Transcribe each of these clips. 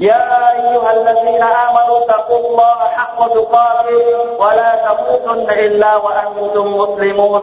يا أيها الذين آمنوا اتقوا الله حق تقاته ولا تموتن إلا وأنتم مسلمون.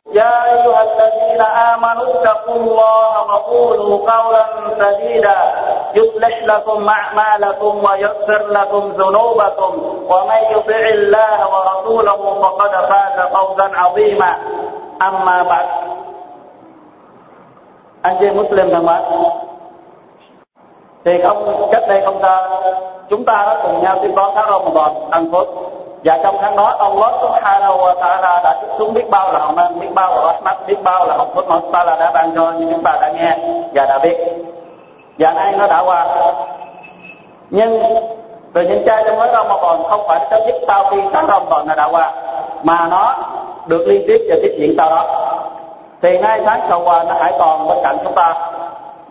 يا ايها الذين امنوا اتقوا الله وقولوا قولا سديدا يصلح لكم اعمالكم ويغفر لكم ذنوبكم ومن يطع الله ورسوله فقد فاز فوزا عظيما اما بعد anh chị Muslim thân mến thì không cách đây không xa chúng ta đã cùng nhau tiếp đón tháng Ramadan ăn phước và trong tháng đó Allah Subhanahu wa Taala đã xuống biết bao là hồng ân biết bao là rahmat biết bao là hồng phước mà ta là đã ban cho như chúng ta đã nghe và đã biết. Và nay nó đã qua. Nhưng từ những trai trong mới Ramadan không phải chấm dứt sau khi tháng Ramadan là đã qua, mà nó được liên tiếp và tiếp diễn sau đó. Thì ngay tháng sau qua, nó hãy còn bên cạnh chúng ta.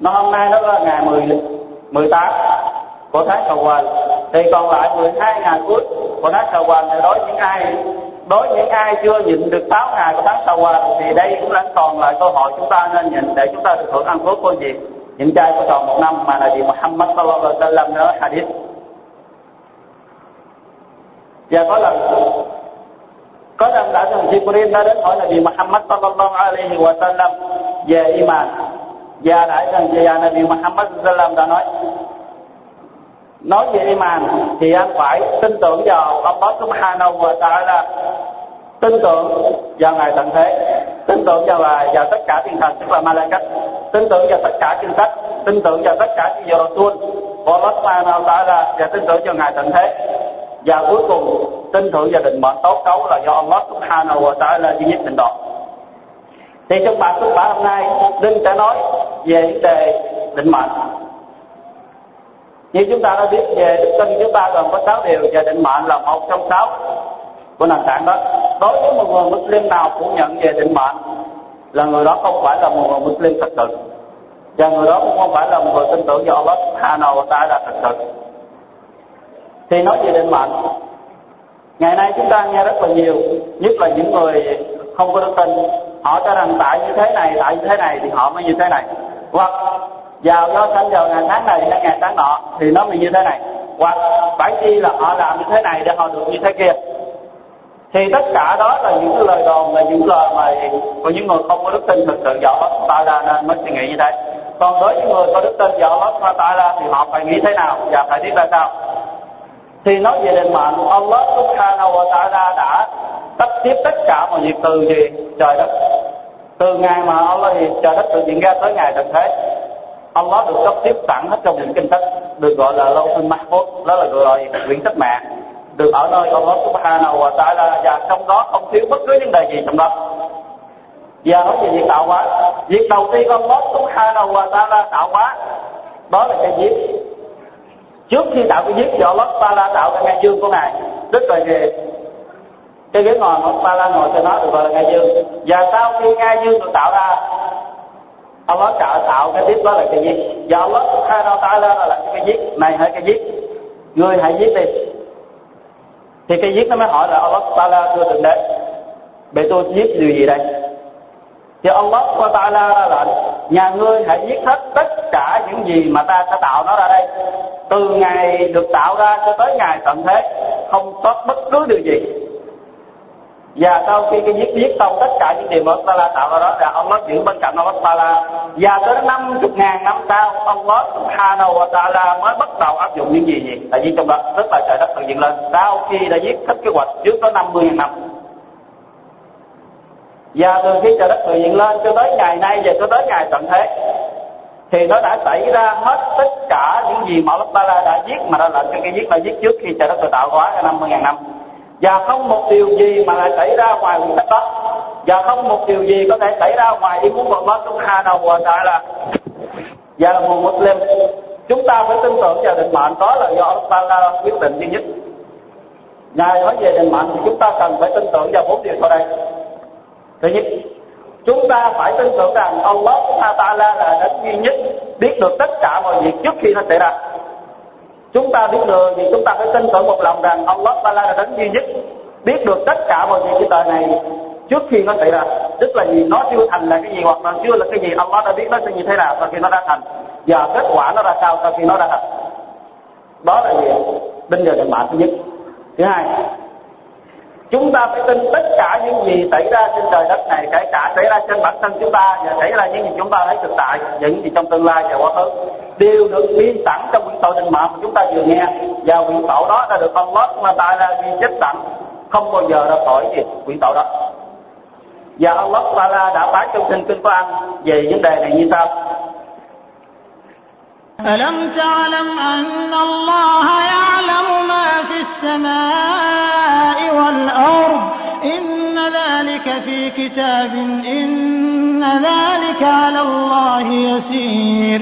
Nó hôm nay nó là ngày 10 18 của tháng cầu hoàn thì còn lại 12 ngày cuối của tháng cầu hoàn thì đối những ai, đối những ai chưa nhịn được 8 ngày của tháng cầu hoàn thì đây cũng là còn lại cơ hội chúng ta nên nhịn để chúng ta được hưởng ăn phước của gì những trai của tròn một năm mà là vì Muhammad sallallahu alaihi wasallam nói hadith. Và có lần có lần đã thằng Jibril đã đến hỏi là vì Muhammad sallallahu alaihi wasallam về iman. Và đại thần và Nabi Muhammad sallallahu alaihi wasallam đã nói nói về iman, thì anh phải tin tưởng vào Allah subhanahu wa ta'ala tin tưởng vào ngài tận thế, tin tưởng vào là vào tất cả thiên thần, tức là malaikat tin tưởng vào tất cả kinh sách, tin tưởng vào tất cả những giờ tuôn của Allah subhanahu wa ta'ala và tin tưởng vào ngài tận thế. Và cuối cùng, tin tưởng vào định mệnh tốt xấu là do Allah subhanahu wa ta'ala duy nhất định đoạt. Thì trong bài xuất bản hôm nay Đinh sẽ nói về vấn đề định mệnh như chúng ta đã biết, về đức tin chúng ta gồm có sáu điều, và định mệnh là một trong sáu của nền tảng đó. Đối với một người Muslim nào phủ nhận về định mệnh là người đó không phải là một người Muslim thật sự. Và người đó cũng không phải là một người tin tưởng vào Allah Subhanahu wa Ta'ala thật sự. Thì nói về định mệnh, ngày nay chúng ta nghe rất là nhiều, nhất là những người không có đức tin. Họ cho rằng tại như thế này, tại như thế này thì họ mới như thế này. Hoặc vào do sanh vào ngày tháng này hay ngày tháng nọ, thì nó bị như thế này. Hoặc phải chi là họ làm như thế này để họ được như thế kia. Thì tất cả đó là những lời đồn, là những lời mà của những người không có đức tin thực sự vào Allah ta ra nên mới suy nghĩ như thế. Còn đối với người có đức tin vào Allah ta ra thì họ phải nghĩ thế nào và phải biết ra sao? Thì nói về định mệnh Allah subhanahu wa ta'ala đã tách tiếp tất cả mọi việc từ gì? Trời đất. Từ ngày mà Allah thì trời đất tự diễn ra tới ngày tận thế Allah được cấp tiếp sẵn hết trong những kinh sách được gọi là lâu sinh mahfuz, đó là gọi là quyển sách mẹ được ở nơi Allah subhanahu wa ta'ala, và trong đó không thiếu bất cứ vấn đề gì trong đó. Và nói về việc tạo hóa, việc đầu tiên Allah subhanahu wa ta'ala tạo hóa, đó là cái giết. Trước khi tạo cái giết, thì Allah ta'ala tạo cái ngai dương của ngài tức là gì cái ghế ngồi mà ta la ngồi cho nó được gọi là ngai dương. Và sau khi ngai dương được tạo ra Allah trợ tạo cái tiếp đó là cái gì và Allah subhanahu wa ta'ala là làm cái giết. Này, hãy cái giết. Người hãy giết đi. Thì cái giết nó mới hỏi là Allah ta'ala thưa thượng đế, bị tôi giết điều gì đây? Thì Allah qua ta la ra lệnh, nhà ngươi hãy giết hết tất cả những gì mà ta sẽ tạo nó ra đây. Từ ngày được tạo ra cho tới ngày tận thế, không có bất cứ điều gì và sau khi cái giết giết xong tất cả những điều mà ta la tạo ra đó, là ông nói giữ bên cạnh ông ta la và tới năm chục ngàn năm sau, ông nói Subhanahu ta la mới bắt đầu áp dụng những gì gì tại vì trong đó tức là trời đất tự dựng lên. Sau khi đã giết hết kế hoạch trước có 50 ngàn năm. Và từ khi trời đất tự dựng lên cho tới ngày nay và cho tới ngày tận thế, thì nó đã xảy ra hết tất cả những gì mà Allah la đã giết mà ra lệnh cho cái giết là giết trước khi trời đất tự tạo hóa ra năm mươi ngàn năm và không một điều gì mà lại xảy ra ngoài nguyên tắc đó. Và không một điều gì có thể xảy ra ngoài ý muốn của Allah chúng ta Taala và là và một Muslim. Chúng ta phải tin tưởng vào định mệnh. Đó là do Allah Taala quyết định duy nhất. Ngài nói về định mệnh thì chúng ta cần phải tin tưởng vào bốn điều sau đây. Thứ nhất, chúng ta phải tin tưởng rằng Allah Subhanahu ta Taala là đấng duy nhất biết được tất cả mọi việc trước khi nó xảy ra chúng ta biết được thì chúng ta phải tin tưởng một lòng rằng Allah Taala là đấng duy nhất, biết được tất cả mọi việc trên đời này trước khi nó xảy ra. Tức là gì? Nó chưa thành là cái gì, hoặc là chưa là cái gì, Allah đã biết nó sẽ như thế nào sau khi nó đã thành. Và kết quả nó ra sao sau khi nó đã thành? Đó là gì bây giờ định mạng thứ nhất. Thứ hai chúng ta phải tin tất cả những gì xảy ra trên trời đất này kể cả xảy ra trên bản thân chúng ta và xảy ra những gì chúng ta thấy thực tại những gì trong tương lai và quá khứ đều được ghi sẵn trong quyển sổ định mệnh mà chúng ta vừa nghe và quyển sổ đó đã được Allah mà ta ra ghi chép sẵn không bao giờ ra khỏi gì quyển sổ đó và Allah Taala đã phán trong kinh kinh Quran về vấn đề này như sau ألم تعلم أن الله يعلم ما في السماء ذلك في كتاب إن ذلك على الله يسير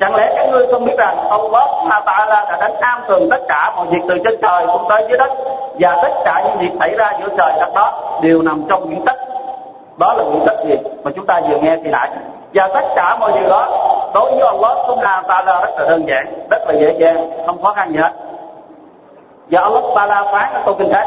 Chẳng lẽ các ngươi không biết rằng Allah Ma Ta'ala đã đánh am tường tất cả mọi việc từ trên trời xuống tới dưới đất và tất cả những việc xảy ra giữa trời đất đó đều nằm trong nguyên tắc đó là nguyên tắc gì mà chúng ta vừa nghe thì nãy và tất cả mọi điều đó đối với Allah Subhanahu wa Ta'ala rất là đơn giản rất là dễ dàng không khó khăn gì hết và Allah Ta'ala phán ở câu kinh khác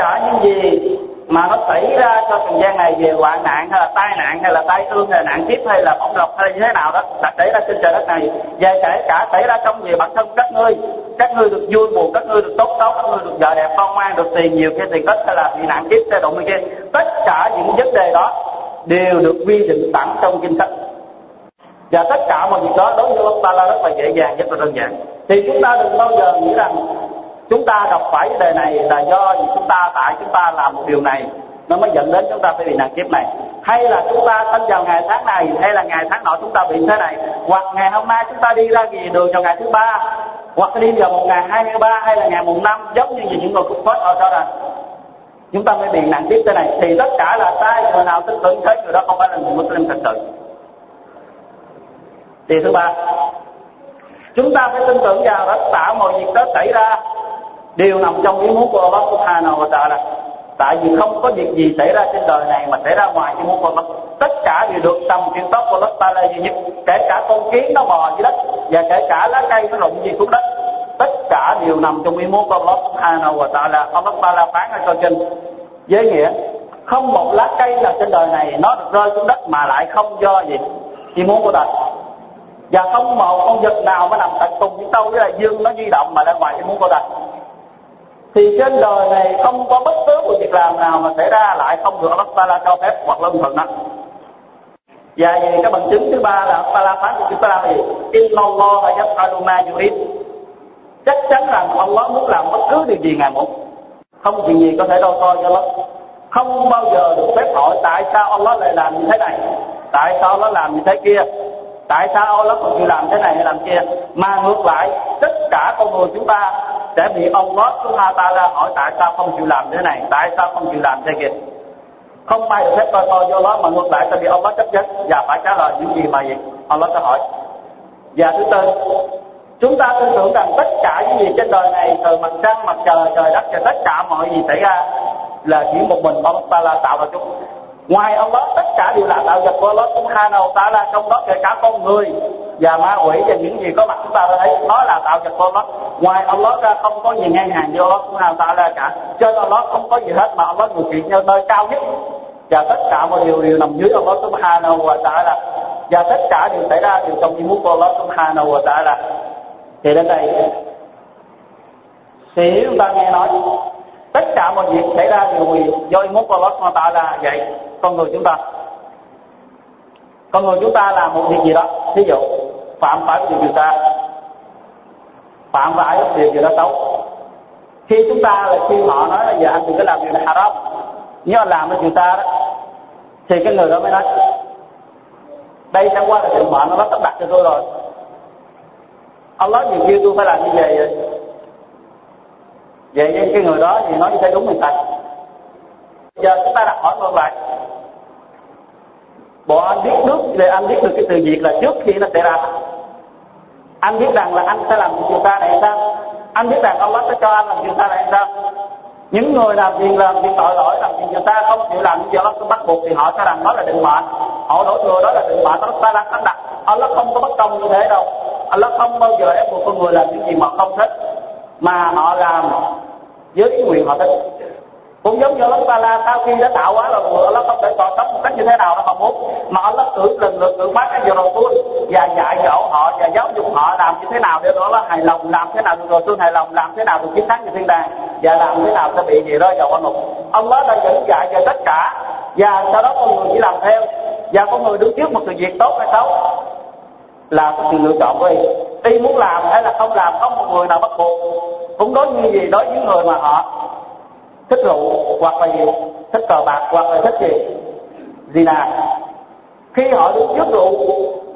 cả những gì mà nó xảy ra cho trần gian này về hoạn nạn hay là tai nạn hay là tai ương hay là nạn kiếp hay là bổng lộc hay như thế nào đó đã xảy ra trên trời đất này. Và kể cả xảy ra trong về bản thân các ngươi các ngươi được vui buồn, các ngươi được tốt xấu, các ngươi được vợ đẹp con ngoan được tiền nhiều kia tiền ít hay là bị nạn kiếp hay động kia, tất cả những vấn đề đó đều được quy định sẵn trong kinh sách và tất cả mọi việc đó đối với ông ta là rất là dễ dàng rất là đơn giản. Thì chúng ta đừng bao giờ nghĩ rằng chúng ta gặp phải vấn đề này là do vì chúng ta, tại chúng ta làm một điều này, nó mới dẫn đến chúng ta phải bị nạn kiếp này. Hay là chúng ta sinh vào ngày tháng này, hay là ngày tháng nọ chúng ta bị thế này, hoặc ngày hôm nay chúng ta đi ra gì đường vào ngày thứ ba, hoặc đi vào một ngày hai mươi ba, hay là ngày mùng năm, giống như những người cũng có cho rằng chúng ta mới bị nạn kiếp thế này. Thì tất cả là sai, người nào tin tưởng thế, người đó không phải là người Muslim thật sự. Điều thứ ba, chúng ta phải tin tưởng vào tất cả mọi việc đó xảy ra đều nằm trong ý muốn của Allah Subhanahu wa Taala. Tại vì không có việc gì xảy ra trên đời này mà xảy ra ngoài ý muốn của Allah. Tất cả đều được tầm kiểm soát của Allah Taala duy nhất. Kể cả con kiến nó bò dưới đất và kể cả lá cây nó rụng gì xuống đất. Tất cả đều nằm trong ý muốn của Allah Subhanahu wa Taala. Allah Taala phán ở câu kinh với nghĩa, không một lá cây nào trên đời này nó được rơi xuống đất mà lại không do gì. Ý muốn của ta. Và không một con vật nào mà nằm tận cùng với tâu với đại dương nó di động mà ra ngoài ý muốn của ta thì trên đời này không có bất cứ một việc làm nào mà xảy ra lại không được Allah Taala cho phép hoặc lâm thuận đó. Và về cái bằng chứng thứ ba là Allah Taala phán của chúng ta là gì? Inna Allah yaf'alu ma yurid. Chắc chắn rằng Allah muốn làm bất cứ điều gì ngài muốn. Không chuyện gì có thể đo coi cho Allah không bao giờ được phép hỏi tại sao Allah lại làm như thế này, tại sao nó làm như thế kia, tại sao Allah còn chịu làm thế này hay làm kia. Mà ngược lại, tất cả con người chúng ta sẽ bị ông Allah Subhanahu ta ra hỏi tại sao không chịu làm thế này, tại sao không chịu làm thế kia? Không ai được phép coi coi do đó mà ngược lại sẽ bị ông lót chấp nhận và phải trả lời những gì mà gì? Allah sẽ hỏi. Và thứ tư, chúng ta tin tưởng rằng tất cả những gì trên đời này, từ mặt trăng, mặt trời trời đất và tất cả mọi gì xảy ra là chỉ một mình ông ta la tạo ra chúng ngoài Allah tất cả đều là tạo vật của Allah Subhanahu Taala trong đó kể cả con người và ma quỷ và những gì có mặt chúng ta thấy nó là tạo vật của Allah ngoài Allah ra không có gì ngang hàng với Allah Subhanahu Taala cả. Trên Allah không có gì hết mà Allah ngự trị theo nơi cao nhất. Và tất cả mọi điều đều nằm dưới Allah Subhanahu wa Taala và tất cả đều xảy ra đều trong ý muốn của Allah Subhanahu wa Ta'ala thì đến đây, thì chúng ta nghe nói, tất cả mọi việc xảy ra đều vì do ý muốn của Allah Subhanahu wa Ta'ala vậy con người chúng ta. Con người chúng ta làm một việc gì đó? Ví dụ, phạm phải điều gì ta phạm phải điều gì đó xấu. Khi chúng ta là khi họ nói là giờ anh đừng có làm điều này haram nếu anh làm cái người ta đó, thì cái người đó mới nói, đây chẳng qua là sự mệnh nó sắp đặt cho tôi rồi. Ông nói nhiều kia tôi phải làm như vậy vậy. Vậy cái người đó thì nói như thế đúng người ta giờ chúng ta đặt hỏi ngược lại. Bộ anh biết nước để anh biết được cái từ việc là trước khi nó xảy ra. Anh biết rằng là anh sẽ làm việc ta này sao? Anh biết rằng ông sẽ cho anh làm việc ta này sao? Những người làm việc làm việc tội, lỗi làm việc người ta không chịu làm những việc đó bắt buộc thì họ sẽ rằng đó là định mệnh họ đổ thừa đó là định mệnh đó ta đang áp đặt Allah không có bất công như thế đâu. Allah không bao giờ ép buộc con người làm những gì mà không thích. Mà họ làm với cái nguyện họ thích cũng giống như Allah la, sau khi đã tạo hóa là người nó không thể còn sống một cách như thế nào nó mà muốn. Mà Allah cử lần lượt cử bác các giờ đầu tôi và dạy dỗ họ, và giáo dục họ làm như thế nào để đó là hài lòng, làm thế nào được rồi, tôi hài lòng, làm thế nào được chiến thắng như thiên đàng. Và làm thế nào sẽ bị gì đó vào con ngục ông đó đã dẫn dạy về tất cả. Và sau đó con người chỉ làm theo. Và con người đứng trước một sự việc tốt hay xấu là có sự lựa chọn của y. Y muốn làm hay là không làm, không một người nào bắt buộc. Cũng đối như gì, đối với người mà họ thích rượu hoặc là gì thích cờ bạc hoặc là thích gì? Gì nào khi họ đứng trước rượu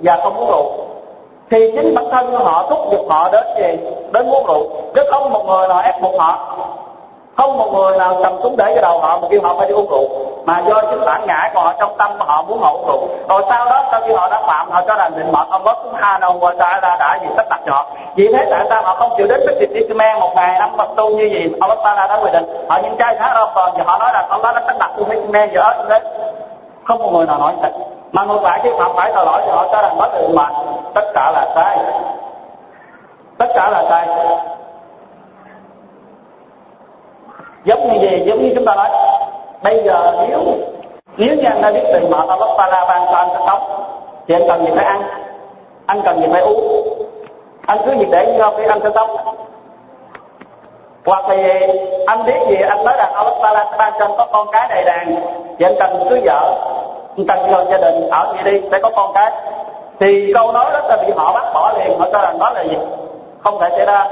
và không uống rượu, thì chính bản thân họ thúc giục họ đến gì? Đến uống rượu. Chứ không một người nào ép buộc họ không một người nào cầm súng để cho đầu họ mà kêu họ phải đi uống rượu. Mà do chính bản ngã của họ trong tâm họ muốn họ uống rượu. Rồi sau đó, sau khi họ đã phạm, họ cho rằng định mệnh ông đó cũng tha đâu và ta ra đã gì tất đặt cho họ vì thế tại sao họ không chịu đến với tiệc men một ngày, năm bậc tu như gì ông Allah ta đã quy định. Họ những trai khá đâu còn và họ nói là đó đã tất đặt tu men giờ đó đấy không một người nào nói thật. Mà ngược lại, khi phạm phải tội lỗi thì họ cho rằng đó là định mệnh tất cả là sai. Tất cả là sai giống như gì giống như chúng ta nói, bây giờ nếu nếu như anh đã biết tiền mà Allah Taala ban cho anh sẽ sống, thì anh cần gì phải ăn? Anh cần gì phải uống? Anh cứ việc để như khi anh sẽ sống. Hoặc là anh biết gì? Anh nói rằng Allah Taala ban cho anh có con cái đầy đàn. Thì anh cần cưới vợ, anh cần cho gia đình ở gì đi sẽ có con cái. Thì câu nói đó là bị họ bắt bỏ liền, họ cho rằng đó là gì? Không thể xảy ra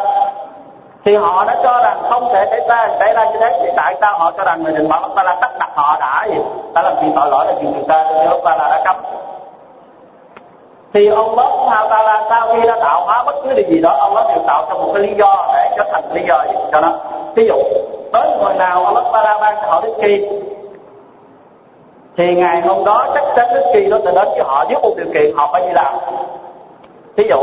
thì họ đã cho rằng không thể xảy ra xảy ra như thế. Thì tại sao họ cho rằng người định bảo ta là tất đặt họ đã gì ta làm chuyện tội lỗi là chuyện người ta thì ông ta là đã cấm. Thì ông đó sao ta là sau khi đã tạo hóa bất cứ điều gì đó, ông đó đều tạo cho một cái lý do để cho thành lý do gì cho nó. Ví dụ, tới hồi nào ông ta ra ban cho họ đức kỳ, thì ngày hôm đó chắc chắn đức kỳ nó sẽ đến với họ với một điều kiện họ phải đi làm. Ví dụ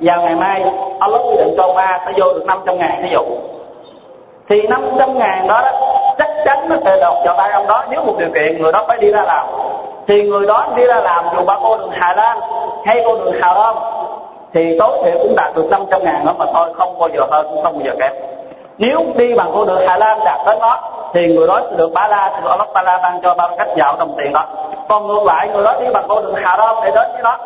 vào ngày mai Allah quy định cho ba sẽ vô được 500 ngàn ví dụ thì 500 ngàn đó, đó chắc chắn nó sẽ đọc cho ba ông đó nếu một điều kiện người đó phải đi ra làm. Thì người đó đi ra làm dù ba cô đường Hà Lan hay cô đường Hà Lan thì tối thiểu cũng đạt được 500 ngàn đó mà thôi không bao giờ hơn cũng không bao giờ kém. Nếu đi bằng cô đường Hà Lan đạt đến đó thì người đó sẽ được ba la thì Allah ba la ban cho ba cách dạo đồng tiền đó. Còn ngược lại người đó đi bằng cô đường Hà đông để đến với nó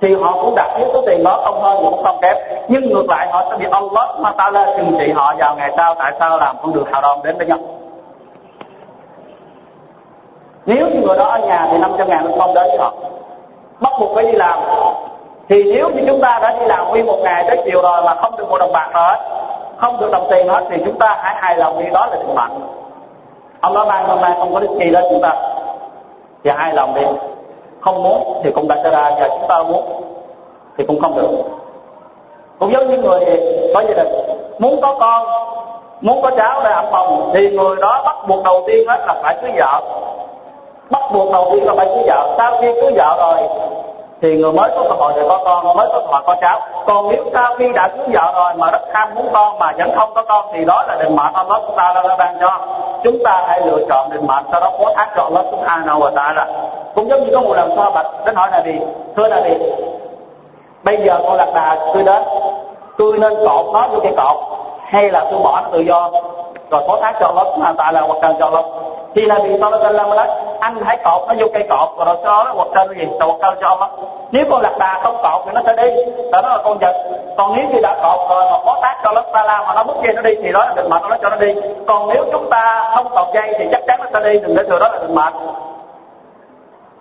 thì họ cũng đặt yếu số tiền đó không hơn cũng không kém. Nhưng ngược lại họ sẽ bị Allah mà ta lên trừng trị họ vào ngày sau. Tại sao làm không được hào đồng đến với nhau? Nếu như người đó ở nhà thì 500 ngàn nó không đến với họ. Bắt buộc phải đi làm. Thì nếu như chúng ta đã đi làm nguyên một ngày tới chiều rồi mà không được một đồng bạc hết, không được đồng tiền hết thì chúng ta hãy hài lòng đi đó là định mệnh ông nói mang hôm nay không có đức gì đến chúng ta. Thì hài lòng đi không muốn thì cũng đã ra và chúng ta muốn thì cũng không được. Cũng giống như người có gia đình muốn có con, muốn có cháu để ẩm phòng thì người đó bắt buộc đầu tiên hết là phải cưới vợ. Bắt buộc đầu tiên là phải cưới vợ. Sau khi cưới vợ rồi thì người mới có cơ hội để có con mới có cơ hội có cháu. Còn nếu sau khi đã cưới vợ rồi mà rất ham muốn con mà vẫn không có con thì đó là định mệnh Allah chúng ta đã ban cho. Chúng ta hãy lựa chọn định mệnh, sau đó phó thác cho Allah subhanahu ta là cũng giống như có một lần so bạch đến hỏi là gì thưa là gì bây giờ con lạc đà tôi đến, tôi nên cột nó vô cái cột hay là tôi bỏ nó tự do? Rồi phó thác cho Allah subhanahu wa là hoặc cần cho Allah thì là vì sao nó tên là anh hãy cột nó vô cây cột rồi cho nó quật trên cái gì quật cao cho ông á. Nếu con lạc đà không cột thì nó sẽ đi. Tại nó là con vật còn nếu như đã cột rồi mà có tác cho nó ta la mà nó mất dây nó đi thì đó là định mệnh nó cho nó đi. Còn nếu chúng ta không cột dây thì chắc chắn nó sẽ đi, đừng để thừa đó là định mệnh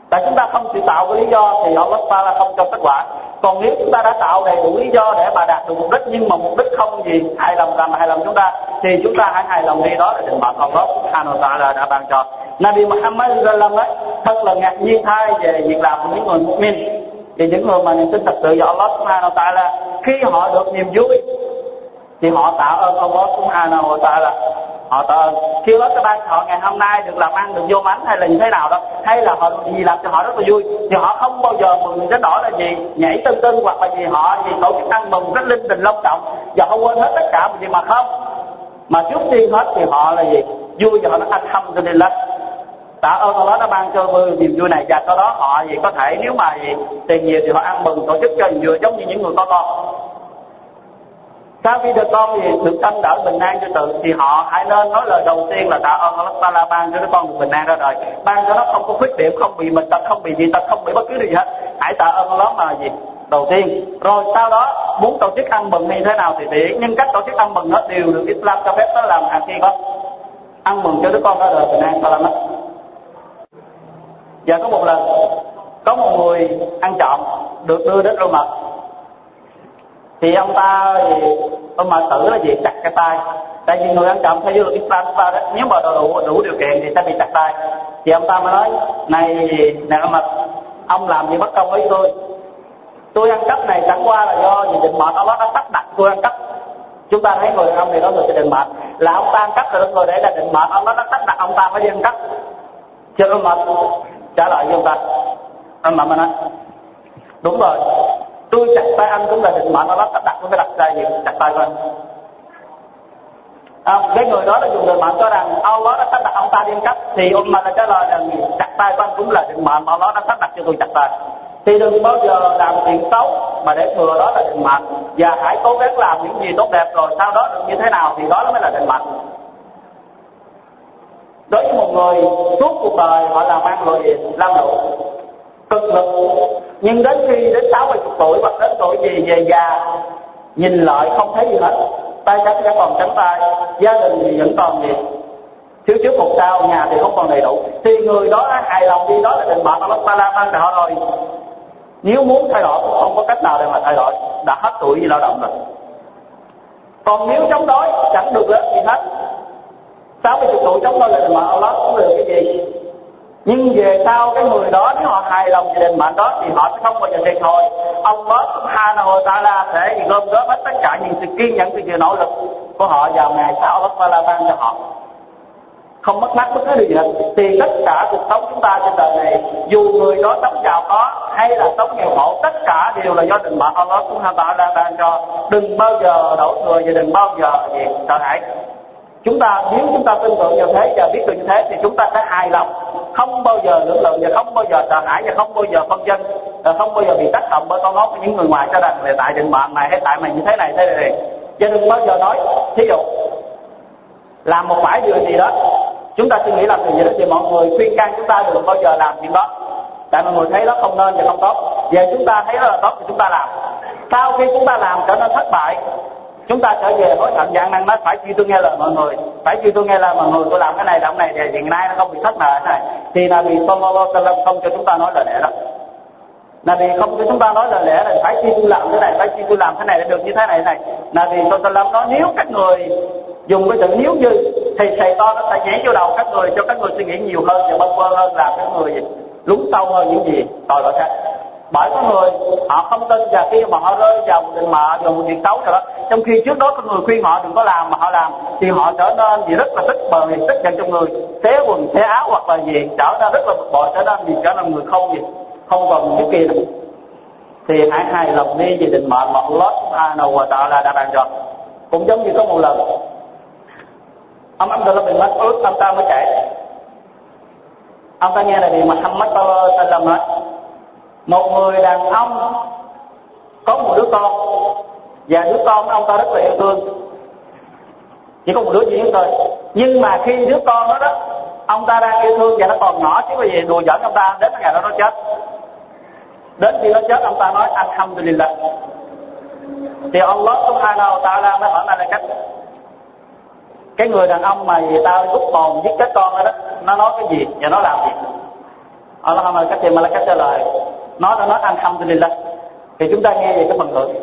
tại chúng ta không chịu tạo cái lý do thì Allah là không cho kết quả. Còn nếu chúng ta đã tạo đầy đủ lý do để mà đạt được mục đích, nhưng mà mục đích không gì hài lòng làm hài lòng chúng ta, thì chúng ta hãy hài lòng đi. Đó là định mệnh Allah Subhanahu wa Taala đã ban cho Nabi Muhammad sallallahu ấy, thật là ngạc nhiên thay về việc làm của những người mu'min. Thì những người mà niềm tin thật sự vào Allah Subhanahu wa Taala, khi họ được niềm vui, thì họ tạ ơn Allah Subhanahu wa Taala họ tờ, khi đó các ban họ ngày hôm nay được làm ăn được vô mánh hay là như thế nào đó hay là họ gì làm cho họ rất là vui. Thì họ không bao giờ mừng cái đó là gì nhảy tưng tưng hoặc là gì họ gì tổ chức ăn mừng rất linh đình long trọng và họ quên hết tất cả một gì mà không. Mà trước tiên hết thì họ là gì? Vui và họ nói alhamdulillah tạ ơn Allah đã ban cho vui niềm vui này và sau đó họ gì có thể nếu mà gì tiền nhiều thì họ ăn mừng tổ chức cho niềm vui giống như những người có con sau khi được con thì được tâm đỡ bình an cho tự, thì họ hãy nên nói lời đầu tiên là tạ ơn Allah Taala ban cho đứa con được bình an ra đời. Ban cho nó không có khuyết điểm, không bị bệnh tật, không bị dị tật, không bị bất cứ điều gì hết. Hãy tạ ơn Allah mà gì? Đầu tiên. Rồi sau đó, muốn tổ chức ăn mừng như thế nào thì tiện nhưng cách tổ chức ăn mừng nó đều được Islam cho phép nó làm hàng khi có ăn mừng cho đứa con ra đời bình an sao hết và có một lần, có một người ăn trộm được đưa đến Roma thì ông ta thì ông mà tử là gì chặt cái tay. Tại vì người ăn trộm theo luật Islam ta đó, nếu mà đủ đủ điều kiện thì ta bị chặt tay. Thì ông ta mới nói, này này mà ông làm gì bất công với tôi? Tôi ăn cắp này chẳng qua là do vì định mệnh Allah đã sắp đặt tôi ăn cắp. Chúng ta thấy người ông này đó người cái định mệnh. Là ông ta ăn cắp rồi người đấy là định mệnh Allah đã sắp đặt, ông ta phải đi ăn cắp. Chưa ông mà trả lời với ông ta. Ông mà nói, đúng rồi tôi chặt tay anh cũng là định mệnh Allah sắp đặt tôi phải đặt tay gì chặt tay của anh. À, cái người đó là dùng định mệnh cho rằng Allah đã sắp đặt ông ta điên cấp thì ông mà đã trả lời rằng chặt tay của anh cũng là định mệnh mà Allah đã sắp đặt cho tôi chặt tay. Thì đừng bao giờ làm chuyện xấu mà để thừa đó là định mệnh. Và hãy cố gắng làm những gì tốt đẹp rồi sau đó được như thế nào thì đó mới là định mệnh. Đối với một người suốt cuộc đời họ làm ăn rồi làm lao động cực lực nhưng đến khi đến sáu mươi tuổi hoặc đến tuổi gì về già, nhìn lại không thấy gì hết. Tay trắng chẳng còn trắng tay, gia đình thì vẫn còn gì thiếu trước một sao, nhà thì không còn đầy đủ. Thì người đó hài lòng đi, đó là định mệnh Allah Taala ban cho họ rồi. Nếu muốn thay đổi cũng không có cách nào để mà thay đổi. Đã hết tuổi lao động rồi. Còn nếu chống đối, chẳng được lợi gì hết. Sáu mươi tuổi chống đối là định mệnh Allah cũng được cái gì? Nhưng về sau cái người đó nếu họ hài lòng về định mệnh đó thì họ sẽ không bao giờ thiệt thòi. Allah subhanahu wa ta'ala sẽ gom góp hết tất cả những sự kiên nhẫn, sự nỗ lực của họ vào ngày sau Allah ta'ala ban cho họ. Không mất mát bất cứ điều gì hết. Thì tất cả cuộc sống chúng ta trên đời này, dù người đó sống giàu có hay là sống nghèo khổ, tất cả đều là do định mệnh Allah cũng ha ta'ala ban cho. Đừng bao giờ đổ thừa và đừng bao giờ gì sợ hãi chúng ta, nếu chúng ta tin tưởng như thế và biết được như thế thì chúng ta sẽ hài lòng. Không bao giờ lưỡng lự và không bao giờ sợ hãi và không bao giờ phân dân và không bao giờ bị tác động bởi con óc của những người ngoài. Cho rằng là tại định mệnh này, hay tại mày như thế này thế này và đừng bao giờ nói, thí dụ, làm một vài điều gì đó, chúng ta suy nghĩ làm điều gì đó thì mọi người khuyên can chúng ta đừng bao giờ làm chuyện đó. Tại mọi người thấy nó không nên và không tốt. Và chúng ta thấy nó là tốt thì chúng ta làm. Sau khi chúng ta làm trở nên thất bại chúng ta trở về hối hận dạng năng nói phải chi tôi nghe lời mọi người. Phải chi tôi nghe lời mọi người, tôi làm cái này, làm này, thì hiện nay nó không bị thất nợ này. Thì là vì sallallahu alaihi không cho chúng ta nói lời lẽ đó là vì không cho chúng ta nói lời lẽ là phải chi tôi làm cái này, phải chi tôi làm cái này để được như thế này này. Là vì sallallahu nói, nếu các người dùng cái từ nếu như, thì thầy to nó sẽ nhảy vô đầu các người, cho các người suy nghĩ nhiều hơn và bâng quơ hơn, làm các người lúng sâu hơn những gì tội lỗi khác bởi có người, họ không tin và khi mà họ rơi vào một định mệnh vào một việc xấu rồi đó. Trong khi trước đó có người khuyên họ đừng có làm mà họ làm, thì họ trở nên gì rất là tức bờ tức giận trong người, xé quần, xé áo hoặc là gì, trở nên rất là bực bội, trở nên gì trở nên người không gì không còn cái kia nữa. Thì hãy hài lòng đi về định mệnh mà Allah subhanahu wa ta'ala đã bàn cho. Cũng giống như có một lần, ông Abdullah bin Mas'ud, ông ta mới chạy ông ta nghe là bị Muhammad sallallahu alaihi wasallam một người đàn ông có một đứa con và đứa con ông ta rất là yêu thương. Chỉ có một đứa duy nhất thôi. Nhưng mà khi đứa con đó đó ông ta đang yêu thương và nó còn nhỏ chứ có gì đùa giỡn ông ta đến ngày đó nó chết. Đến khi nó chết ông ta nói alhamdulillah. Thì Allah subhanahu wa ta'ala mới hỏi Malaikat cái người đàn ông mà tao rút hồn giết chết con đó, đó nó nói cái gì và nó làm gì? Allah cách thì cách trả lời nó đã nói alhamdulillah. Thì chúng ta nghe về cái phần thưởng.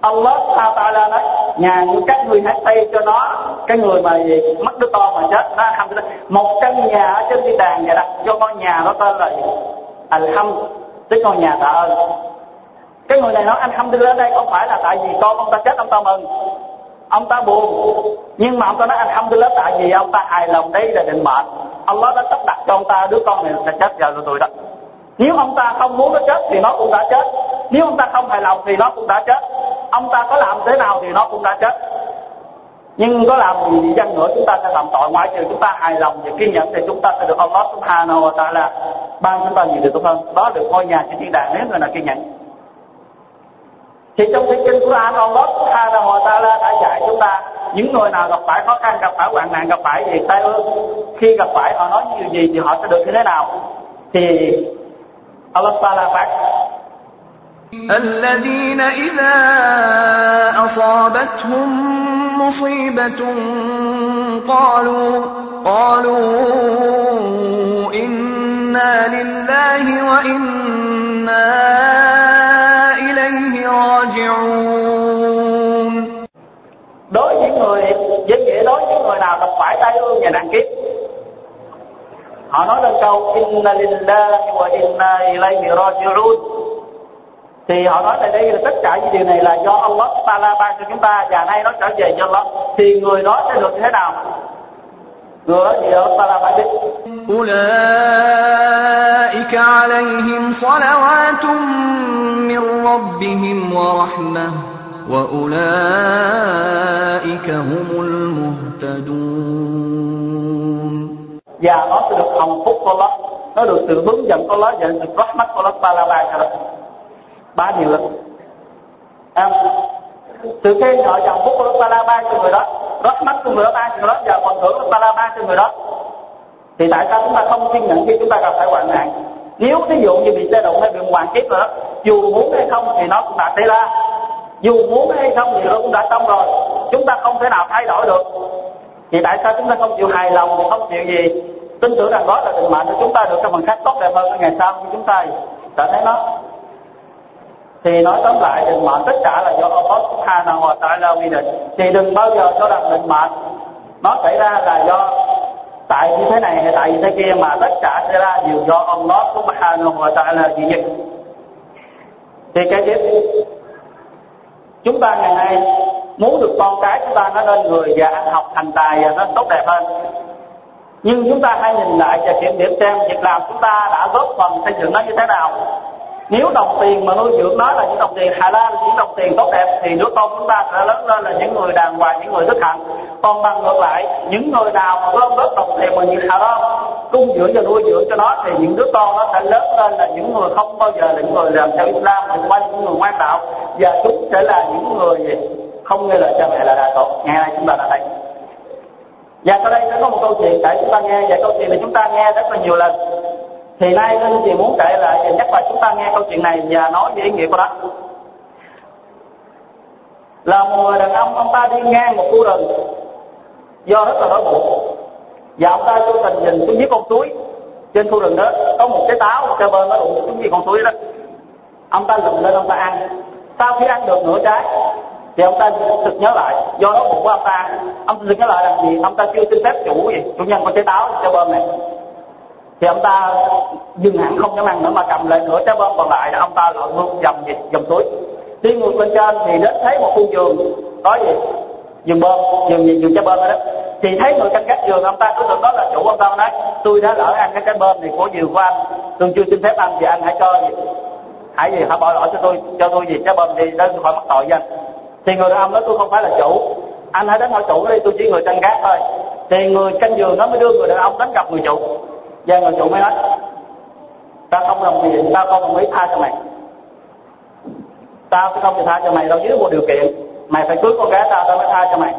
Allah ta'ala nói nhà như các người hãy xây cho nó cái người mà gì, mất đứa con mà chết. Nó alhamdulillah. Một căn nhà ở trên thiên đàng vậy đó cho con nhà nó tên là gì? Alham tức con nhà tạ ơn. Cái người này nói anh alhamdulillah đây không phải là tại vì con ông ta chết ông ta mừng ông ta buồn. Nhưng mà ông ta nói anh alhamdulillah tại vì ông ta hài lòng đây là định mệnh. Allah đã sắp đặt cho ông ta đứa con này sẽ chết vào tuổi đó nếu ông ta không muốn nó chết thì nó cũng đã chết. Nếu ông ta không hài lòng thì nó cũng đã chết. Ông ta có làm thế nào thì nó cũng đã chết. Nhưng có làm gì đi chăng nữa chúng ta sẽ làm tội. Ngoại trừ chúng ta hài lòng và kiên nhẫn thì chúng ta sẽ được Allah subhanahu wa ta'ala ban chúng ta nhiều điều tốt hơn. Đó được ngôi nhà trên thiên đàng nếu người nào kiên nhẫn. Thì trong thiên kinh Quran Allah subhanahu wa ta'ala đã dạy chúng ta những người nào gặp phải khó khăn, gặp phải hoạn nạn, gặp phải gì, tai ương, khi gặp phải họ nói nhiều gì thì họ sẽ được như thế nào? Thì Allah Taala phát الذين إذا أصابتهم مصيبة قالوا قالوا إنا لله وإنا إليه راجعون đối với những người với nghĩa đối với những người nào gặp phải tai ương và nạn kiếp họ nói lên câu inna lillahi wa inna ilayhi raji'un thì họ nói là đây là tất cả những điều này là do Allah Taala ban cho chúng ta và nay nó trở về cho Allah thì người đó sẽ được như thế nào người đó thì Allah Taala phải biết أولئك عليهم صلوات من ربهم ورحمة وأولئك هم المهتدون và nó sẽ được hồng phúc của Allah nó được sự hướng dẫn của Allah và được rahmat của Allah la ba cho đó ba điều lắm. À, từ khi họ chọn phúc của Allah la ba cho người đó rahmat của người đó ba cho người đó và phần thưởng của ba la ba cho người đó. Thì tại sao chúng ta không kiên nhẫn khi chúng ta gặp phải hoạn nạn? Nếu ví dụ như bị xe động hay bị hoàn kiếp nữa dù muốn hay không thì nó cũng đã xảy ra. Dù muốn hay không thì nó cũng đã xong rồi. Chúng ta không thể nào thay đổi được thì tại sao chúng ta không chịu hài lòng không chịu gì? Tin tưởng rằng đó là định mệnh của chúng ta, được cái phần khác tốt đẹp hơn ngày sau khi chúng ta. Cảm thấy nó thì nói tóm lại định mệnh tất cả là do Allah Subhanahu wa Ta'ala quy định. Thì đừng bao giờ cho rằng định mệnh nó xảy ra là do tại như thế này hay tại như thế kia, mà tất cả xảy ra đều do Allah Subhanahu wa Ta'ala duy nhất thì cái tiếp chúng ta ngày nay muốn được con cái chúng ta nó nên người và ăn học thành tài và nó tốt đẹp hơn. Nhưng chúng ta hãy nhìn lại và kiểm điểm xem việc làm chúng ta đã góp phần xây dựng nó như thế nào. Nếu đồng tiền mà nuôi dưỡng nó là những đồng tiền Hà Lan những đồng tiền tốt đẹp, thì đứa con chúng ta sẽ lớn lên là những người đàng hoàng, những người đức hạnh. Còn bằng ngược lại, những người nào mà gom góp đồng tiền mà như lan cung dưỡng và nuôi dưỡng cho nó, thì những đứa con nó sẽ lớn lên là những người không bao giờ là những người làm theo Islam nhưng qua những người ngoan đạo. Và chúng sẽ là những người không nghe lời cha mẹ là đà tội, ngày nay chúng ta đã thấy. Và sau đây sẽ có một câu chuyện để chúng ta nghe, và câu chuyện này chúng ta nghe rất là nhiều lần. Thì nay linh thì muốn kể lại và nhắc lại chúng ta nghe câu chuyện này và nói về ý nghĩa của nó. Là một người đàn ông ông ta đi ngang một khu rừng, do rất là đói bụng và ông ta vô tình nhìn xuống dưới con suối. Trên khu rừng đó có một cái táo, một cái bơ nó đụng xuống dưới con suối đó. Ông ta lùm lên, ông ta ăn. Sau khi ăn được nửa trái thì ông ta thực nhớ lại, do nó bụng của ông ta ông thực nhớ lại rằng gì? Ông ta chưa xin phép chủ gì, chủ nhân của trái táo trái bơm này. Thì ông ta dừng hẳn không dám ăn nữa mà cầm lại nửa trái bơm còn lại ông ta lội ngược dầm gì dầm suối. Đi ngược lên trên thì đến thấy một khu vườn có gì? Vườn bơm, vườn gì? Vườn trái bơm đó. Thì thấy người canh gác vườn ông ta cứ tưởng đó là chủ ông ta nói, tôi đã lỡ ăn cái trái bơm này của vườn của anh tôi chưa xin phép ăn, thì anh hãy cho gì? Hãy gì? Hãy bỏ lỗi cho tôi cho tôi gì? Trái bơm đi, đến khỏi mắc tội với anh thì người đàn ông nói tôi không phải là chủ. Anh hãy đến hỏi chủ đi, tôi chỉ người canh gác thôi. Thì người canh giường nó mới đưa người đàn ông đến gặp người chủ. Và người chủ mới nói, ta không đồng ý, ta không đồng ý tha cho mày. Tao sẽ không chịu tha cho mày đâu, dưới một điều kiện. Mày phải cưới con gái tao tao mới tha cho mày.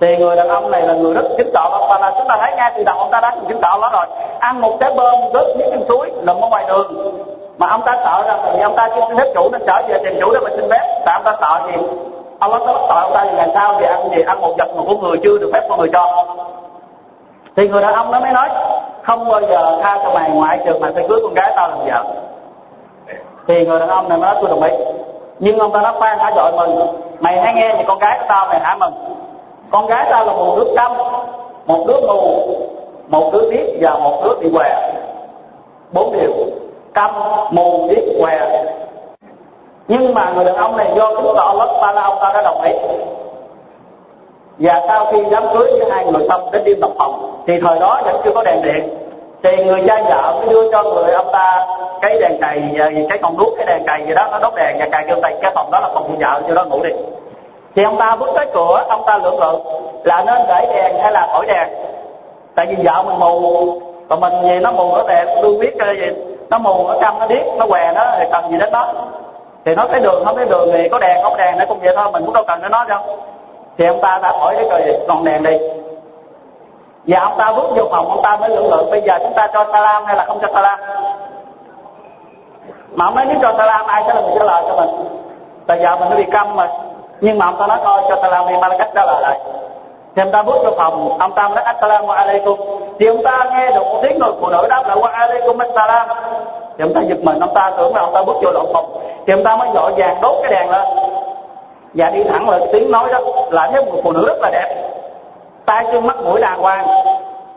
Thì người đàn ông này là người rất kính trọng và là chúng ta thấy ngay từ đầu ông ta đã kính trọng đó rồi. Ăn một trái bơm rớt miếng chân suối nằm ở ngoài đường mà ông ta sợ rằng thì ông ta chưa xin phép chủ, nên trở về tìm chủ để mà xin phép. Tại ông ta sợ gì ông ta bắt tội ông ta thì ngày sau thì ăn gì ăn một vật mà của người chưa được phép của người cho. Thì người đàn ông đó mới nói, không bao giờ tha cho mày ngoại trừ mày phải cưới con gái tao làm vợ. Thì người đàn ông này nói, tôi đồng ý. Nhưng ông ta nói, khoan, hả, dội mình mày hãy nghe thì con gái của tao mày hả mừng. Con gái tao là một đứa câm, một đứa mù, một đứa điếc và một đứa bị què. Bốn điều câm mù điếc què. Nhưng mà người đàn ông này do kính sợ ba la ông ta đã đồng ý. Và sau khi đám cưới với hai người xong đến đêm tập phòng, thì thời đó vẫn chưa có đèn điện. Thì người cha vợ mới đưa cho người ông ta cái đèn cày ờ, cái con đuốc, cái đèn cày gì đó, nó đốt đèn và cày kêu tay. Cái phòng đó là phòng của vợ cho đó ngủ đi thì ông ta bước tới cửa, ông ta lưỡng lự là nên để đèn hay là thổi đèn. Tại vì vợ mình mù, còn mình gì nó mù nó đèn tôi biết cái gì nó mù, nó câm nó điếc, nó què, nó thì cần gì đến nó thì nó thấy đường, không thấy đường thì có đèn, không đèn nó cũng vậy thôi, mình cũng đâu cần đến nó đâu. Thì ông ta đã hỏi cái cười còn đèn đi. Và ông ta bước vô phòng, ông ta mới lưỡng lượng bây giờ chúng ta cho salam hay là không cho salam? Mà ông nói, nếu cho salam, ai sẽ là người trả lời cho mình? Tại giờ mình nó bị câm mà. Nhưng mà ông ta nói, thôi, cho salam đi cách trả lời lại thì ông ta bước vô phòng. Ông ta nói, assalamu alaikum. Thì ông ta nghe được một tiếng người phụ nữ đáp lại wa alaikum assalam. Thì ông ta giật mình, ông ta tưởng là ông ta bước vô lộn phòng. Thì ông ta mới vội vàng đốt cái đèn lên. Và đi thẳng lại tiếng nói đó, là thấy một phụ nữ rất là đẹp. Tay chân mắt mũi đàng hoàng.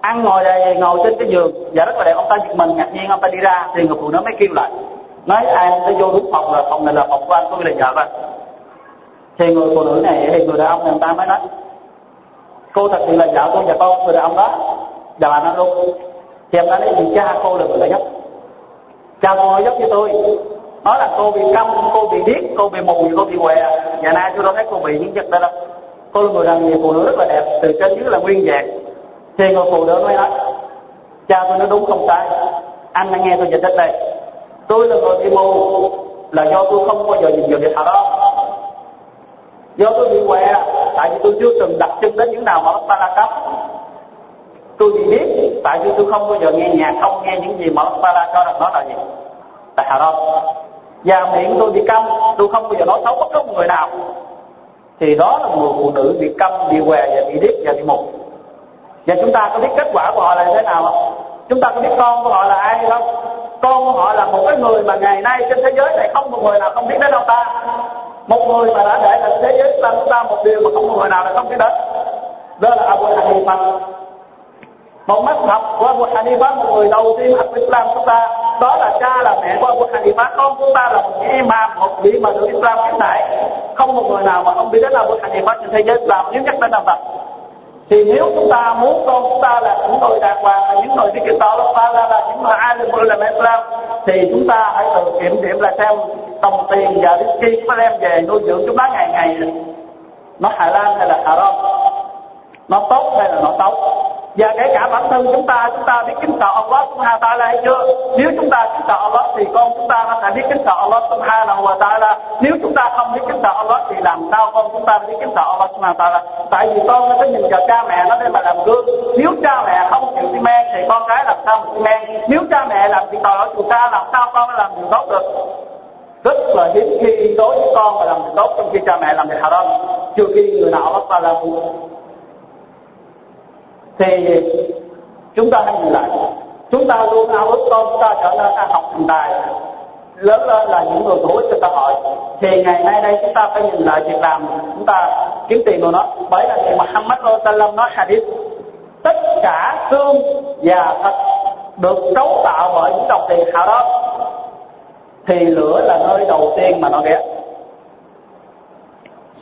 Ăn ngồi đây ngồi trên cái giường. Và rất là đẹp. Ông ta giật mình, ngạc nhiên ông ta đi ra. Thì người phụ nữ mới kêu lại. Nói anh tôi vô đúng phòng là phòng này là phòng của anh, tôi là vợ anh. Thì người phụ nữ này, thì người đàn ông người ta mới nói cô thật sự là vợ tôi và con, người đàn ông đó. Và bà nó luôn thì em ta nói thì cha cô là người đã giúp. Cha cô giúp cho tôi. Nói là cô bị câm, cô bị điếc, cô bị mù, cô bị què. Nhà nay tôi đâu thấy cô bị những chất đó đâu. Cô là người đàn người phụ nữ rất là đẹp, từ trên dưới là nguyên vẹn. Thì người phụ nữ nói nói, cha tôi nói đúng không sai. Anh đã nghe tôi giải thích đây. Tôi là người bị mù, là do tôi không bao giờ nhìn vào việc đó do tôi bị què? Tại vì tôi chưa từng đặt chân đến những nào mà ông ta đã cấp tôi chỉ biết, tại vì tôi không bao giờ nghe nhạc, không nghe những gì mà ông ta đã cho rằng nó là gì. Là haram và miệng tôi bị câm, tôi không bao giờ nói xấu bất cứ một người nào. Thì đó là một phụ nữ bị câm, bị què và bị điếc và bị mù. Và chúng ta có biết kết quả của họ là thế nào không? Chúng ta có biết con của họ là ai không? Con của họ là một cái người mà ngày nay trên thế giới này không một người nào không biết đến ông ta một người mà đã để thành thế giới là chúng ta một điều mà không một người nào là không biết đến đó là Abu Hanifa. Một mắt học của Abu Hanifa một người đầu tiên học Islam chúng ta đó là cha là mẹ của Abu Hanifa. Con chúng ta là một imam một vị mà được Islam hiện đại. Không một người nào mà không biết đến Abu Hanifa trên thế giới Islam nếu nhắc đến làm tập thì nếu chúng ta muốn con chúng ta là những người đàng hoàng là những người đi kinh tao ta là, là những người ai là người làm Islam thì chúng ta hãy tự kiểm điểm là xem đồng tiền và risky có đem về nuôi dưỡng chúng ta ngày ngày. Nó halal hay là haram nó tốt hay là nó xấu? Và kể cả bản thân chúng ta chúng ta biết kính sợ Allah subhanahu wa ta'ala hay chưa? Nếu chúng ta kính sợ Allah thì con chúng ta nó phải biết kính sợ Allah subhanahu wa ta'ala. Nếu chúng ta không biết kính sợ Allah thì làm sao con chúng ta biết kính sợ Allah subhanahu wa ta'ala? Tại vì con nó có nhìn vào cha mẹ nó nên mà làm gương. Nếu cha mẹ không chịu xi men thì con cái làm sao xi men? Nếu cha mẹ làm việc tội lỗi chuột ta làm sao con làm điều tốt được? Rất là hiếm khi đối với con mà làm việc tốt, trong khi cha mẹ làm việc haram trừ khi người nào bắt ta làm thì chúng ta hãy nhìn lại. Chúng ta luôn ao ước con chúng ta trở nên ta học thành tài. Lớn lên là những người hữu ích cho xã hội. Thì ngày nay đây chúng ta phải nhìn lại việc làm. Chúng ta kiếm tiền của nó. Bởi là thì Muhammad sallam nói hadith, tất cả xương và thịt được cấu tạo bởi những đồng tiền hào đó thì lửa là nơi đầu tiên mà nó ghét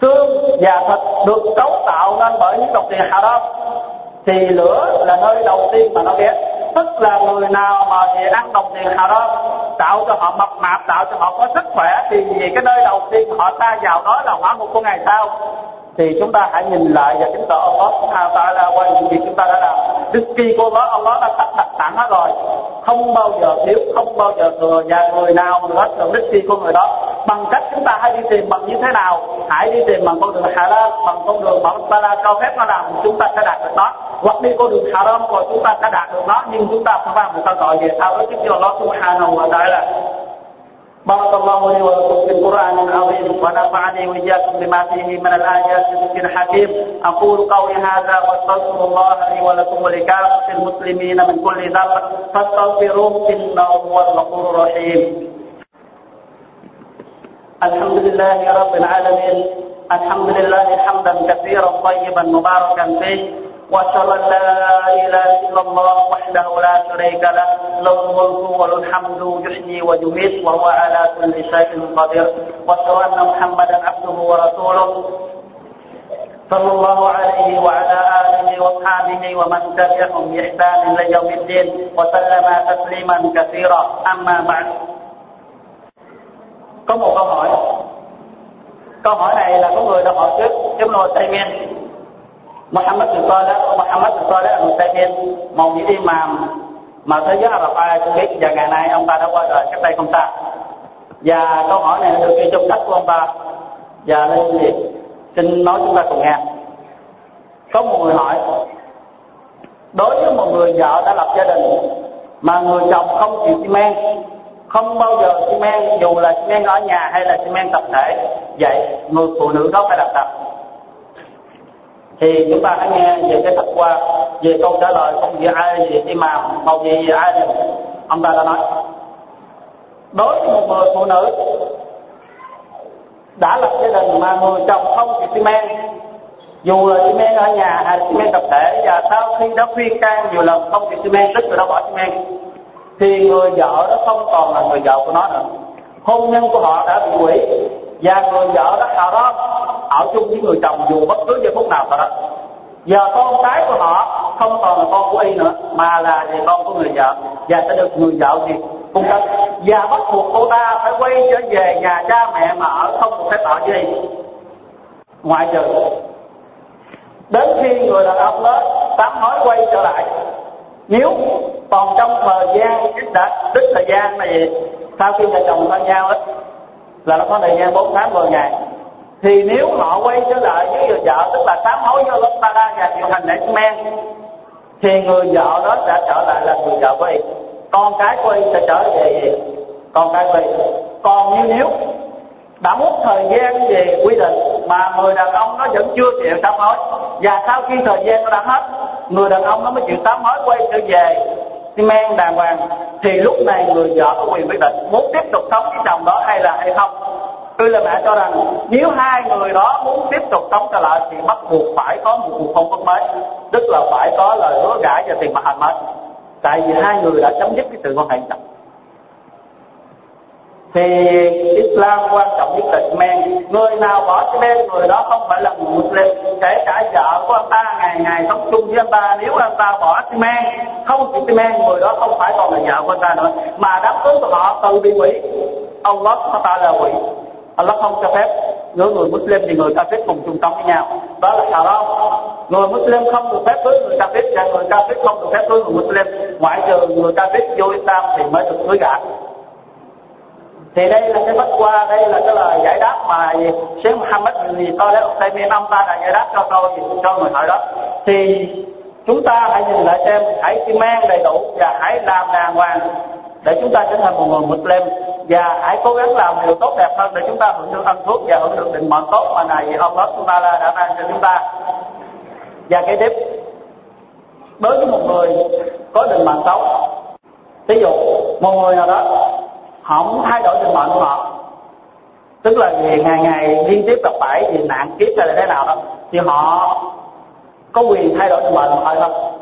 xương và thịt được cấu tạo nên bởi những đồng tiền hảo đông thì lửa là nơi đầu tiên mà nó ghét tức là người nào mà về ăn đồng tiền haram, tạo cho họ mập mạp, tạo cho họ có sức khỏe, thì vì cái nơi đầu tiên họ ta vào đó là hỏa ngục của ngày sau thì chúng ta hãy nhìn lại và kính tỏ Allah subhanahu ta đã qua những việc chúng ta đã làm. Đức kỳ của Allah Allah đã sắp đặt sẵn hết rồi. Không bao giờ thiếu, không bao giờ thừa và người nào người hết được đức kỳ của người đó. Bằng cách chúng ta hãy đi tìm bằng như thế nào? Hãy đi tìm bằng con đường halal, bằng con đường mà Allah Taala cho phép nó làm. Chúng ta sẽ đạt được nó hoặc đi con đường haram, rồi chúng ta sẽ đạt được nó. Nhưng chúng ta phải mang một câu gọi về sau đó chính là Allah Subhanahu wa Taala. بارك الله لي ولكم في القرآن العظيم ونفعني وإياكم بما فيه من الآيات والذكر الحكيم. أقول قولي هذا واستغفر الله لي ولكم ولكافة المسلمين من كل ذنب. فاستغفروه إنه هو الغفور الرحيم. الحمد لله رب العالمين. الحمد لله حمدا كثيرا طيبا مباركا فيه. واشهد ان لا اله الا الله وحده لا شريك له له الملك وله الحمد يحيي ويميت وهو على كل شيء قدير واشهد ان محمدا عبده ورسوله صلى الله عليه وعلى اله واصحابه ومن تبعهم باحسان الى يوم الدين وسلم تسليما كثيرا اما بعد có một câu hỏi câu hỏi này là có người đã hỏi trước Ibn Taymiyyah Muhammad bin Saleh, Muhammad bin Saleh Al Taymiyyah một vị imam mà thế giới Ả Rập ai cũng biết. Và ngày nay ông ta đã qua đời cách đây không xa. Và câu hỏi này được ghi trong sách của ông ta. Và lên gì? Xin nói chúng ta cùng nghe. Có một người hỏi, đối với một người vợ đã lập gia đình mà người chồng không chịu xi men, không bao giờ xi men, dù là xi men ở nhà hay là xi men tập thể, vậy người phụ nữ đó phải làm sao? Thì chúng ta hãy nghe về cái thật qua, về câu trả lời không về ai về imam một gì về ai ông ta đã nói, đối với một người phụ nữ đã lập gia đình mà người chồng không chịu xi men. Dù là xi men ở nhà hay xi men tập thể, và sau khi đã khuyên can nhiều lần không chịu xi men, tức là đã bỏ xi men, thì người vợ đó không còn là người vợ của nó nữa. Hôn nhân của họ đã bị hủy, và người vợ đó hào đó ở chung với người chồng dù bất cứ giây phút nào cả đó. Giờ con cái của họ không còn là con của y nữa mà là về con của người vợ. Và sẽ được người vợ gì cung cấp. Và bắt buộc cô ta phải quay trở về nhà cha mẹ mà ở không được phép ở với y ngoại trừ đến khi người đàn ông đó tám nói quay trở lại. Nếu còn trong thời gian ít đã ít thời gian này, sau khi vợ chồng thân nhau ấy là nó có thời gian 4 tháng 10 ngày thì nếu họ quay trở lại với người vợ, tức là sám hối với Allah ta và chịu hành lễ men, thì người vợ đó sẽ trở lại là người vợ của con cái quay sẽ trở về gì con cái quay. Còn như nếu đã mất thời gian về quy định mà người đàn ông nó vẫn chưa chịu sám hối và sau khi thời gian nó đã hết, người đàn ông nó mới chịu sám hối quay trở về men đàng hoàng, thì lúc này người vợ có quyền quyết định muốn tiếp tục sống với chồng đó hay là hay không tôi là mẹ cho rằng, nếu hai người đó muốn tiếp tục sống trở lại thì bắt buộc phải có một cuộc hôn ước mới tức là phải có lời hứa gả và tiền mặt hành mới tại vì hai người đã chấm dứt cái sự quan hệ chồng thì Islam quan trọng nhất là men. Người nào bỏ cái men, người đó không phải là người Muslim. Kể cả vợ của anh ta ngày ngày sống chung với anh ta, nếu anh ta bỏ cái men, không chỉ cái men, người đó không phải còn là vợ của anh ta nữa. Mà đám cưới của họ tự bị hủy Allah ta là hủy Allah không cho phép giữa người Muslim thì người Kafir cùng chung sống với nhau. Đó là haram. Người Muslim không được phép cưới người Kafir và người Kafir không được phép cưới người Muslim. Ngoại trừ người Kafir vô Islam thì mới được cưới gả. Thì đây là cái bất qua, đây là cái lời giải đáp mà Sheikh Muhammad thì tôi lấy Tây Miên ông ta đã giải đáp cho tôi, cho người hỏi đó. Thì chúng ta hãy nhìn lại xem, hãy mang đầy đủ và hãy làm đàng hoàng để chúng ta trở thành một người Muslim và hãy cố gắng làm điều tốt đẹp hơn để chúng ta hưởng được ân phước và hưởng được định mệnh tốt mà này Allah Subhanahu đã ban cho chúng ta. Và cái tiếp, đối với một người có định mệnh xấu ví dụ một người nào đó họ muốn thay đổi định mệnh của họ, tức là ngày ngày ngày liên tiếp gặp phải vì nạn kiếp hay là thế nào đó, thì họ có quyền thay đổi định mệnh của họ không?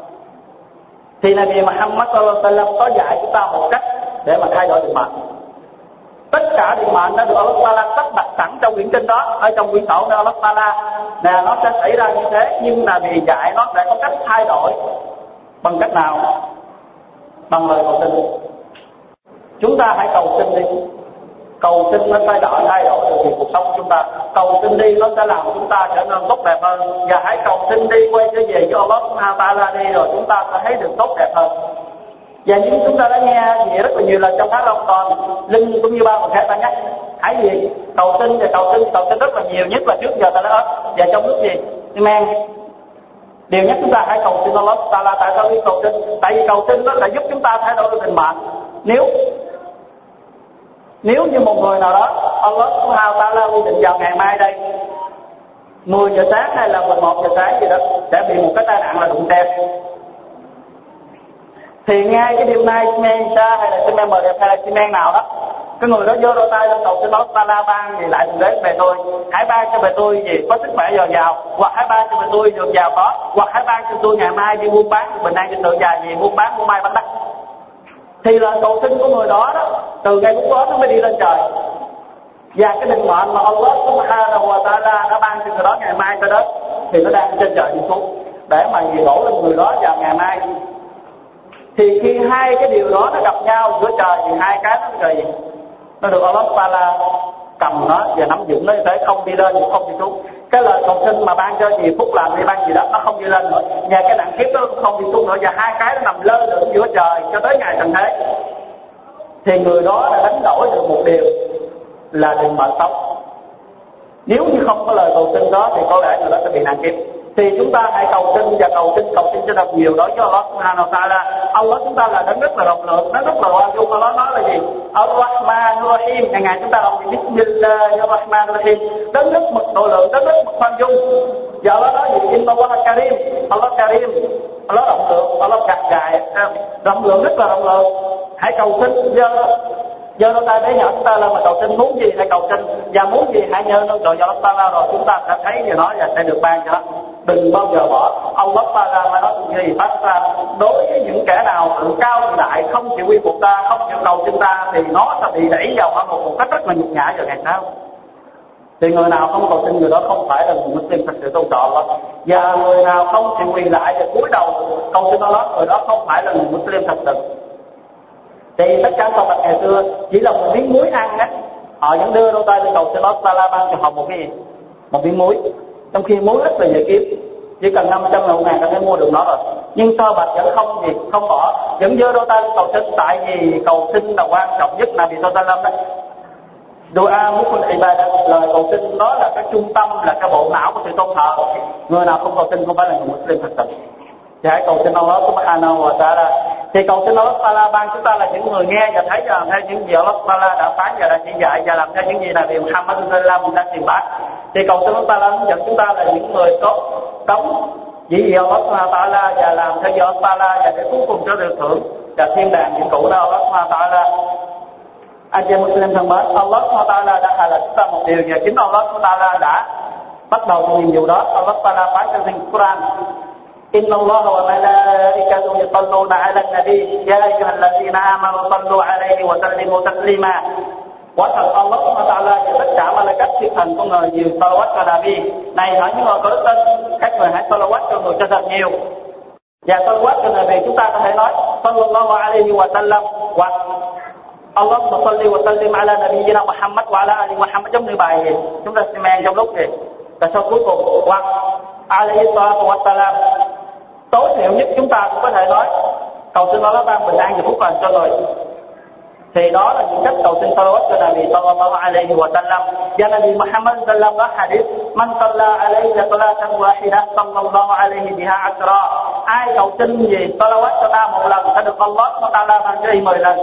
Thì Nabi Muhammad sallallahu alaihi wasallam có dạy chúng ta một cách để mà thay đổi định mệnh tất cả định mệnh đã được Allah Taala sắp đặt sẵn trong quyển kinh đó, ở trong quyển sổ nơi Allah Taala nè, nó sẽ xảy ra như thế, nhưng là vì dạy nó sẽ có cách thay đổi. Bằng cách nào? Bằng lời cầu tin chúng ta hãy cầu xin đi. Cầu xin nó thay đổi thay đổi được cuộc sống của chúng ta. Cầu xin đi, nó sẽ làm chúng ta trở nên tốt đẹp hơn. Và hãy cầu xin đi quay trở về cho Allah Taala đi rồi chúng ta sẽ thấy được tốt đẹp hơn và như chúng ta đã nghe thì rất là nhiều lần trong tháng long toàn linh cũng như ba một khác ta nhắc. Hãy gì? Cầu xin và cầu xin cầu xin rất là nhiều, nhất là trước giờ ta đã ớt và trong lúc gì? Men điều nhất chúng ta hãy cầu xin Allah ta là tại sao đi cầu xin. Tại vì cầu xin nó là giúp chúng ta thay đổi được tình mệnh nếu nếu như một người nào đó, Allah subhanahu ta la quy định vào ngày mai đây 10 giờ sáng hay là 11 giờ sáng gì đó, sẽ bị một cái tai nạn là đụng xe thì ngay cái đêm nay men xa hay là chim men đẹp hay là chim men nào đó, cái người đó vô đôi tay lên cầu xin đó ta la ban thì lại thượng đến về tôi. Hãy ban cho về tôi gì? Có sức khỏe dồi dào. Hoặc hãy ban cho về tôi được giàu có. Hoặc hãy ban cho tôi ngày mai đi buôn bán. Bình an cho tự già gì? Buôn bán, buôn mai bán đắt thì lời cầu xin của người đó đó, từ ngày lúc đó nó mới đi lên trời. Và cái định mệnh mà Allah subhanahu wa ta'ala đã ban cho người đó ngày mai cho đó thì nó đang trên trời đi xuống. Để mà gì đổ lên người đó vào ngày mai thì khi hai cái điều đó nó gặp nhau giữa trời thì hai cái nó trời gì nó được Allah Taala cầm nó và nắm giữ nó để không đi lên cũng không đi xuống. Cái lời cầu xin mà ban cho gì, phúc làm gì ban gì đó, nó không đi lên nữa. Và cái đẳng kiếp nó không đi xuống nữa và hai cái nó nằm lơ lửng giữa trời cho tới ngày tận thế. Thì người đó đã đánh đổi được một điều là đừng mệt sống. Nếu như không có lời cầu xin đó thì có lẽ người đó sẽ bị nạn kiếp thì chúng ta hãy cầu xin và cầu xin cầu xin cho thật nhiều. Đối với Allah Subhanahu wa ta'ala. Allah chúng ta là đấng rất là rộng lượng đấng rất là oan dung. Allah nói là gì? Ar-Rahman Rahim ngày ngày chúng ta đọc Bismillah Ar-Rahman Rahim đấng rất mực độ lượng đấng rất mực khoan dung. Và Allah nói gì? Inna Allah Karim. Allah Karim. Allah rộng lượng Allah chặt dài, à, rộng lượng rất là rộng lượng. Hãy cầu xin do do nó ta bé nhỏ chúng ta lên mà cầu xin muốn gì hãy cầu xin. Và muốn gì hãy nhớ nó rồi do Allah ta rồi chúng ta sẽ thấy và nói là sẽ được ban cho. đó đừng bao giờ bỏ. Allah ta ra mà nói gì? Phát ta đối với những kẻ nào tự cao tự đại, không chịu quy phục ta, không chịu cầu chúng ta, thì nó sẽ bị đẩy vào hỏa ngục một cách rất là nhục nhã vào ngày sau. Thì người nào không cầu xin người đó không phải là người Muslim thật sự tôn trọng Allah và người nào không chịu quỳ lại và cúi đầu cầu xin Allah, người đó không phải là người Muslim thật sự. Thì tất cả con vật ngày xưa chỉ là một miếng muối ăn á họ vẫn đưa đôi tay lên cầu xin Allah Taala ban cho họ một cái gì? Một miếng muối trong khi muốn rất là dễ kiếm. Chỉ cần 500 ngàn ngàn có thể mua được nó rồi. Nhưng sơ bạch vẫn không gì không bỏ. Vẫn dơ đôi tay cầu xin tại vì cầu xin là quan trọng nhất là vì tôi ta lâm đó Dua mukun ibadah lời cầu xin, đó là cái trung tâm, là cái bộ não của sự tôn thờ. Người nào không cầu xin không phải là người Muslim thật sự. Thì hãy cầu xin Allah subhanahu wa ta'ala. Thì cầu xin Allah ta'ala, ban chúng ta là những người nghe và thấy và làm theo những gì Allah ta'ala đã phán và đã chỉ dạy và làm theo những gì là điều Muhammad sallallahu đã truyền bá thì cầu xin Allah ta'ala hướng dẫn chúng ta là những người tốt cống vì gì Allah ta'ala và làm theo gì Allah ta'ala và để cuối cùng cho được thưởng và thiên đàng những cụ đó Allah ta'ala anh chị Muslim thân mến Allah ta'ala đã hạ lệnh chúng ta một điều và chính Allah ta'ala đã bắt đầu nhiệm vụ đó Allah ta'ala phán trong kinh Quran إن الله وملائكته يصلون على النبي يا أيها الذين آمنوا صلوا عليه وسلموا تسليما quả thật, Allah Subhanahu wa ta'ala và tất cả malaikat thiên thần của người nhiều salawat và Nabi này hỏi những người có đức tin, các người hãy salawat cho người cho thật nhiều. Và salawat cho người về chúng ta có thể nói, sallallahu alaihi wa sallam hoặc Allahumma salli wa sallim ala nabiyyina Muhammad wa ala ali Muhammad. Giống như bài chúng ta sẽ men trong lúc này và sau cuối cùng hoặc alaihi salatu wa salam. Tối thiểu nhất chúng ta cũng có thể nói, cầu xin Allah ban bình an và phúc lành cho người. Thì đó là những cách cầu xin salawat cho Nabi sallallahu alaihi wa sallam và Nabi Muhammad sallam có hadith man salla alaihi salatan wahida sallallahu alaihi biha asra ai cầu xin gì salawat cho ta một lần sẽ được Allah ta'ala ban cho 10 lần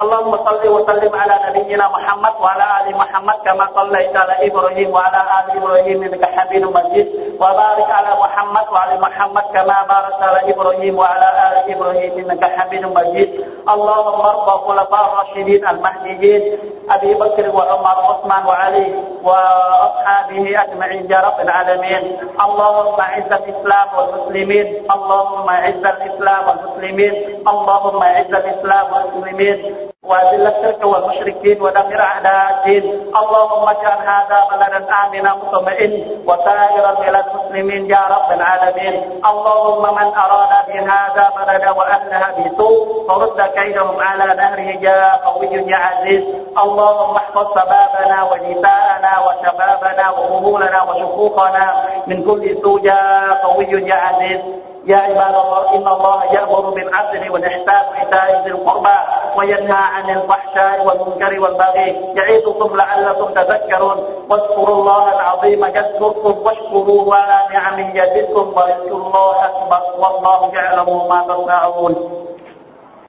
Allahumma salli wa sallim ala nabiyyina Muhammad wa ala ali Muhammad kama sallaita ala Ibrahim wa ala ali Ibrahim innaka Hamidum Majid wa barik ala Muhammad wa ali Muhammad kama barakta ala Ibrahim wa ala ali Ibrahim innaka Hamidum Majid Allahumma arda khulafa الراشدين المهديين أبي بكر وعمر وعثمان وعلي وأصحابه أجمعين يا رب العالمين. اللهم أعز الإسلام والمسلمين اللهم أعز الإسلام والمسلمين اللهم أعز الإسلام والمسلمين. وأذل الشرك والمشركين ودمر أعداء الدين. اللهم اجعل هذا بلدا آمنا مطمئن وسائر بلاد المسلمين يا رب العالمين. اللهم من أراد بهذا بلدا وأهلها بسوء فرد كيدهم على نهره يا قوي يا عزيز. اللهم احفظ شبابنا ونساءنا وشبابنا وأهولنا وشقوقنا من كل سوء يا قوي يا عزيز. يا عباد الله إن الله يأمر بالعدل والإحسان وإيتاء ذي القربى وينهى عن الفحشاء والمنكر والبغي. يعظكم لعلكم تذكرون. واذكروا الله العظيم يذكركم واشكروه على نعمه يزدكم ويذكر الله أكبر. والله يعلم ما تصنعون.